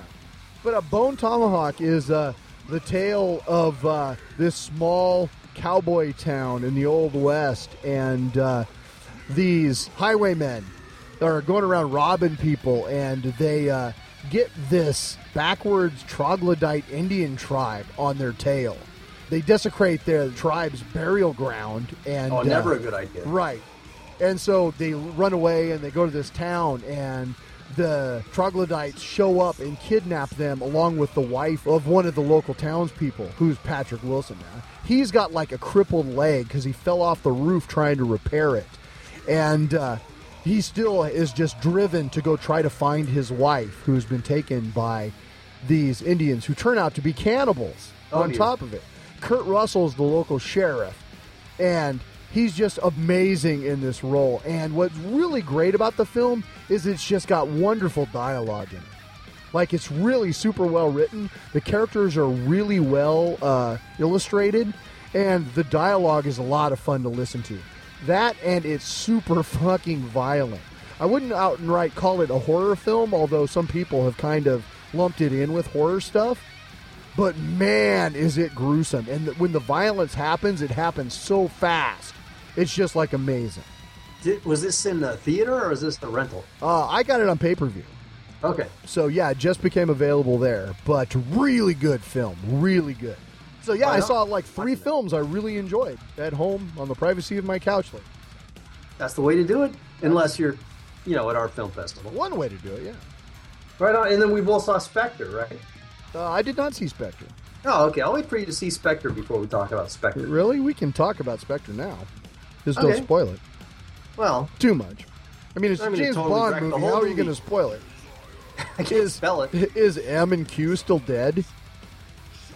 But a Bone Tomahawk is uh, the tale of uh, this small cowboy town in the old west, and uh, these highwaymen are going around robbing people, and they uh, get this backwards troglodyte Indian tribe on their tail. They desecrate their tribe's burial ground, and Oh, uh, never a good idea. Right. And so they run away and they go to this town, and the troglodytes show up and kidnap them along with the wife of one of the local townspeople, who's Patrick Wilson now. He's got like a crippled leg because he fell off the roof trying to repair it. And uh, he still is just driven to go try to find his wife, who's been taken by these Indians who turn out to be cannibals Oh, on dear. top of it. Kurt Russell's the local sheriff and he's just amazing in this role. And what's really great about the film is it's just got wonderful dialogue in it. Like it's really super well written. The characters are really well uh, illustrated, and the dialogue is a lot of fun to listen to. That and it's super fucking violent. I wouldn't out and right call it a horror film, although some people have kind of lumped it in with horror stuff but man, is it gruesome! And when the violence happens, it happens so fast. It's just like amazing. Did, was this in the theater or is this the rental? Uh, I got it on pay per view, Okay. so yeah, it just became available there. But really good film, really good. So yeah, I on. saw like three films I really enjoyed at home on the privacy of my couch. Like That's the way to do it, unless you're, you know, at our film festival. one way to do it. Yeah, Right on. And then we both saw Spectre, right? uh, I did not see Spectre. Oh, okay. I'll wait for you to see Spectre before we talk about Spectre. Really, we can talk about Spectre now. Just Okay. don't spoil it Well, too much. I mean, it's a James totally Bond movie. How are you going to spoil it? I can't spell it. Is M and Q still dead?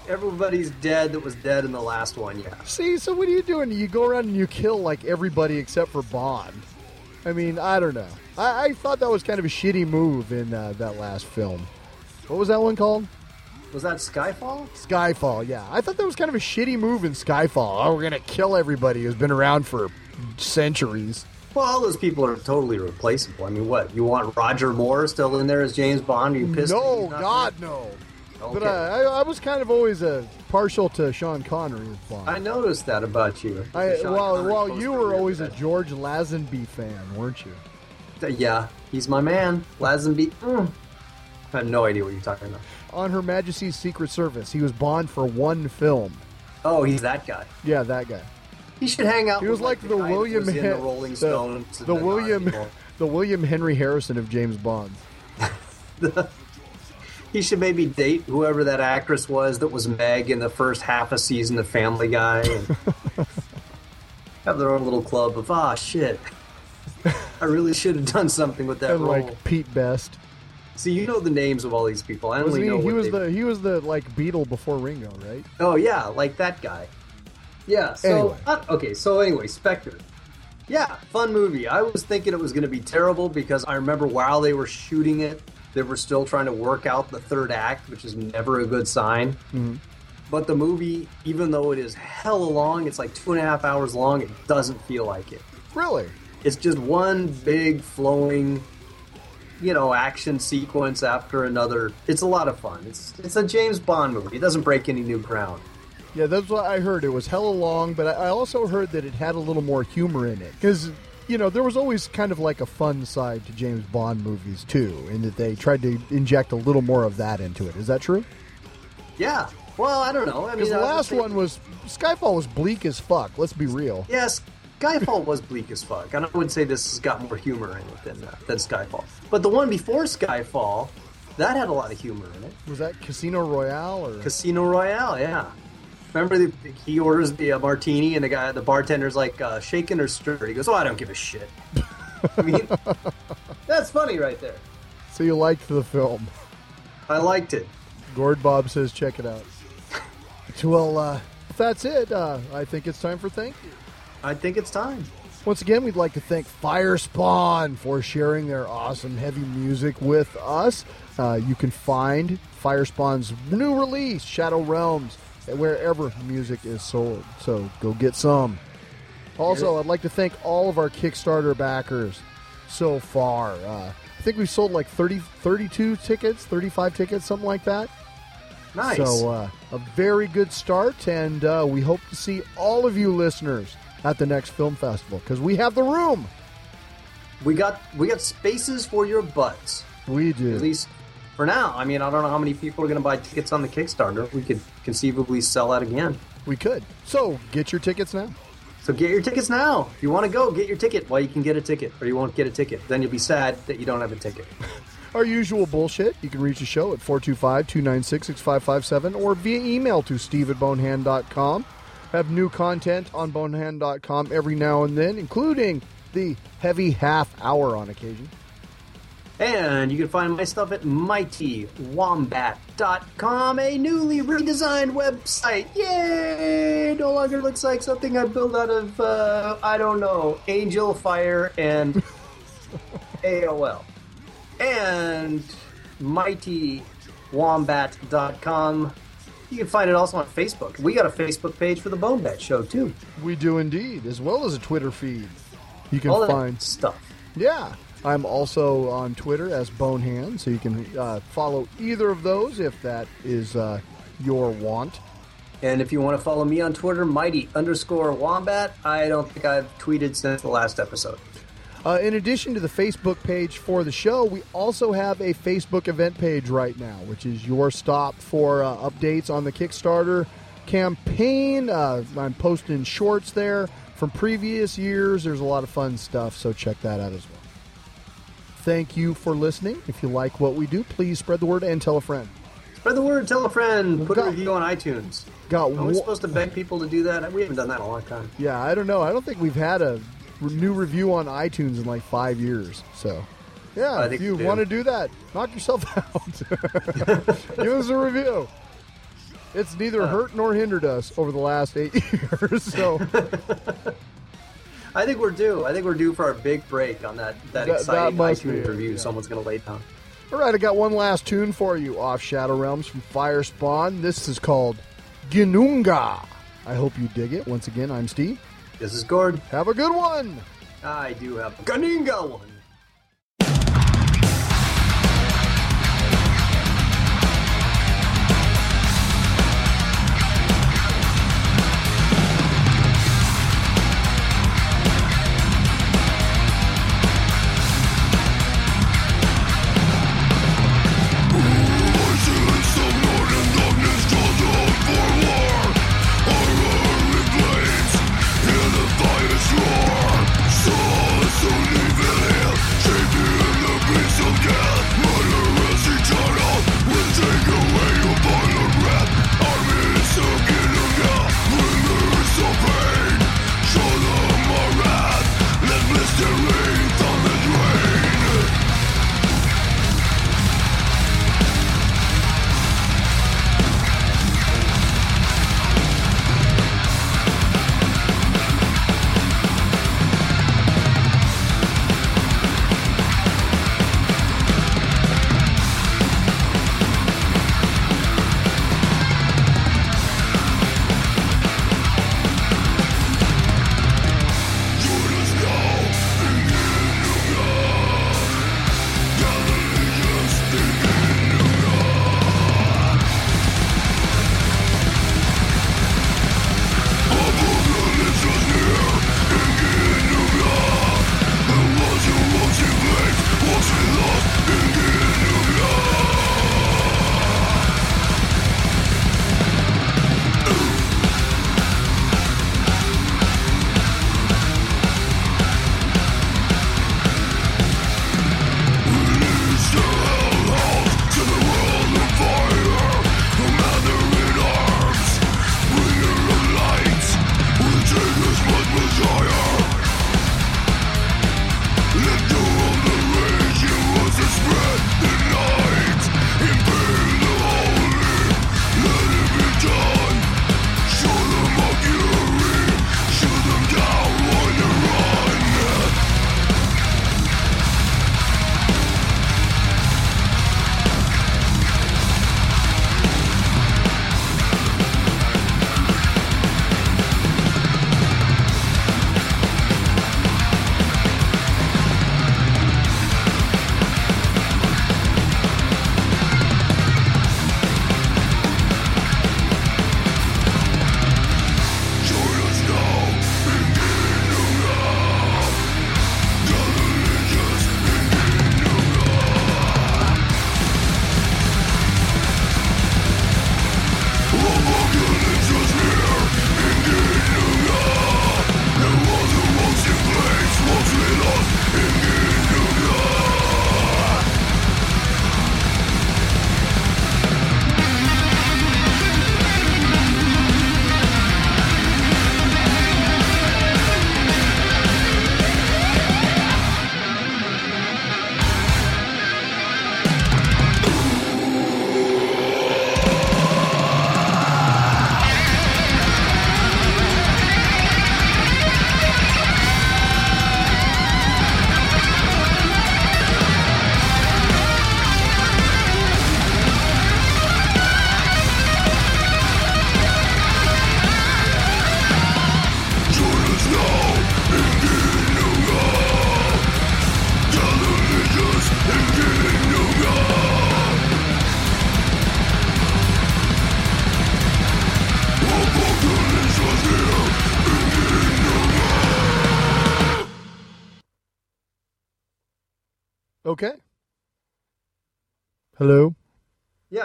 Everybody's dead that was dead in the last one, yeah. See, so what are you doing? You go around and you kill like everybody except for Bond. I mean, I don't know. I, I thought that was kind of a shitty move in uh, that last film. What was that one called? Was that Skyfall? Skyfall. Yeah, I thought that was kind of a shitty move in Skyfall. Oh, we're gonna kill everybody who's been around for centuries. Well, all those people are totally replaceable. I mean, what? You want Roger Moore still in there as James Bond? Are you pissed? No, God, no. there? But Okay. uh, I, I was kind of always a partial to Sean Connery as Bond. I noticed that about you. I, Connery while you were always a. George Lazenby fan, weren't you? Yeah, he's my man. Lazenby. Mm. I have no idea what you're talking about. On Her Majesty's Secret Service, he was Bond for one film. Oh, he's that guy. Yeah, that guy. He should hang out. He was with, like the, that William Hen- the Rolling the- Stones. the, and William, the William Henry Harrison of James Bond. He should maybe date whoever that actress was that was Meg in the first half a season of Family Guy. And have their own little club of ah shit. I really should have done something with that and role. like Pete Best. See, you know the names of all these people. I only he? know He was the he was the like Beatle before Ringo, right? Oh yeah, like that guy. Yeah. So Anyway. uh, okay. So anyway, Spectre. Yeah, fun movie. I was thinking it was going to be terrible because I remember while they were shooting it, they were still trying to work out the third act, which is never a good sign. Mm-hmm. But the movie, even though it is hella long, it's like two and a half hours long. It doesn't feel like it. Really? It's just one big flowing, you know, action sequence after another. It's a lot of fun. It's it's a James Bond movie. It doesn't break any new ground. Yeah, that's what I heard. It was hella long, but I also heard that it had a little more humor in it because you know there was always kind of like a fun side to James Bond movies too, in that they tried to inject a little more of that into it. Is that true? Yeah. Well, I don't know. I mean, Because the last thinking- one was Skyfall was bleak as fuck. Let's be real. Yes, Skyfall was bleak as fuck, and I would say this has got more humor in it than uh, than Skyfall. But the one before Skyfall, that had a lot of humor in it. Was that Casino Royale or? Casino Royale, yeah. Remember, the, he orders the uh, martini, and the guy, the bartender's like, uh, "Shaken or stirred?" He goes, "Oh, I don't give a shit." I mean, that's funny right there. so you liked the film? I liked it. Gord Bob says, check it out. well, uh, if that's it, uh, I think it's time for thank you. I think it's time. Once again, we'd like to thank Firespawn for sharing their awesome heavy music with us. Uh, you can find Firespawn's new release, Shadow Realms, wherever music is sold. So go get some. Also, I'd like to thank all of our Kickstarter backers so far. Uh, I think we've sold like 30, 32 tickets, 35 tickets, something like that. Nice. So, uh, a very good start, and uh, we hope to see all of you listeners at the next film festival because we have the room. we got we got spaces for your butts. We do. At least for now. I mean, I don't know how many people are going to buy tickets on the Kickstarter. We could conceivably sell out again. We could. So, get your tickets now. So get your tickets now. If you want to go, get your ticket while you can get a ticket, or you won't get a ticket. Then you'll be sad that you don't have a ticket. Our usual bullshit. You can reach the show at 425 296 6557 or via email to steve at bonehand.com. Have new content on bonehand.com every now and then, including the heavy half hour on occasion. And you can find my stuff at mightywombat.com, a newly redesigned website. Yay! No longer looks like something I built out of, uh, I don't know, Angel Fire and AOL. And mightywombat.com. You can find it also on Facebook. We got a Facebook page for the Bone Bat Show, too. We do indeed, as well as a Twitter feed. You can All find. stuff. Yeah. I'm also on Twitter as Bonehand, so you can uh, follow either of those if that is uh, your want. And if you want to follow me on Twitter, mighty underscore wombat. I don't think I've tweeted since the last episode. Uh, in addition to the Facebook page for the show, we also have a Facebook event page right now, which is your stop for uh, updates on the Kickstarter campaign. Uh, I'm posting shorts there from previous years. There's a lot of fun stuff, so check that out as well. Thank you for listening. If you like what we do, please spread the word and tell a friend. Spread the word, tell a friend, put a review on iTunes. Got? Are we supposed to beg people to do that? We haven't done that in a long time. Yeah, I don't know. I don't think we've had a new review on iTunes in like five years. So, yeah, if you want to do that, knock yourself out. Give us a review. It's neither Uh. hurt nor hindered us over the last eight years. So, I think we're due. I think we're due for our big break on that, that, That- that exciting must iTunes be review yeah. someone's going to lay down. all right, I got one last tune for you off Shadow Realms from Firespawn. This is called Ginunga. I hope you dig it. Once again, I'm Steve. This is Gord. Have a good one. I do have a Ganinga one.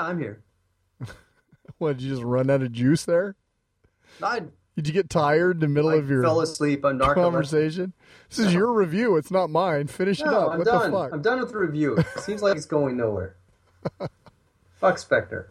I'm here. What? Did you just run out of juice there? I, Did you get tired in the middle I of your fell asleep on narcolepsy. conversation? This is your review. It's not mine. Finish it up. I'm what done. the fuck? I'm done with the review. It seems like it's going nowhere. fuck Spectre.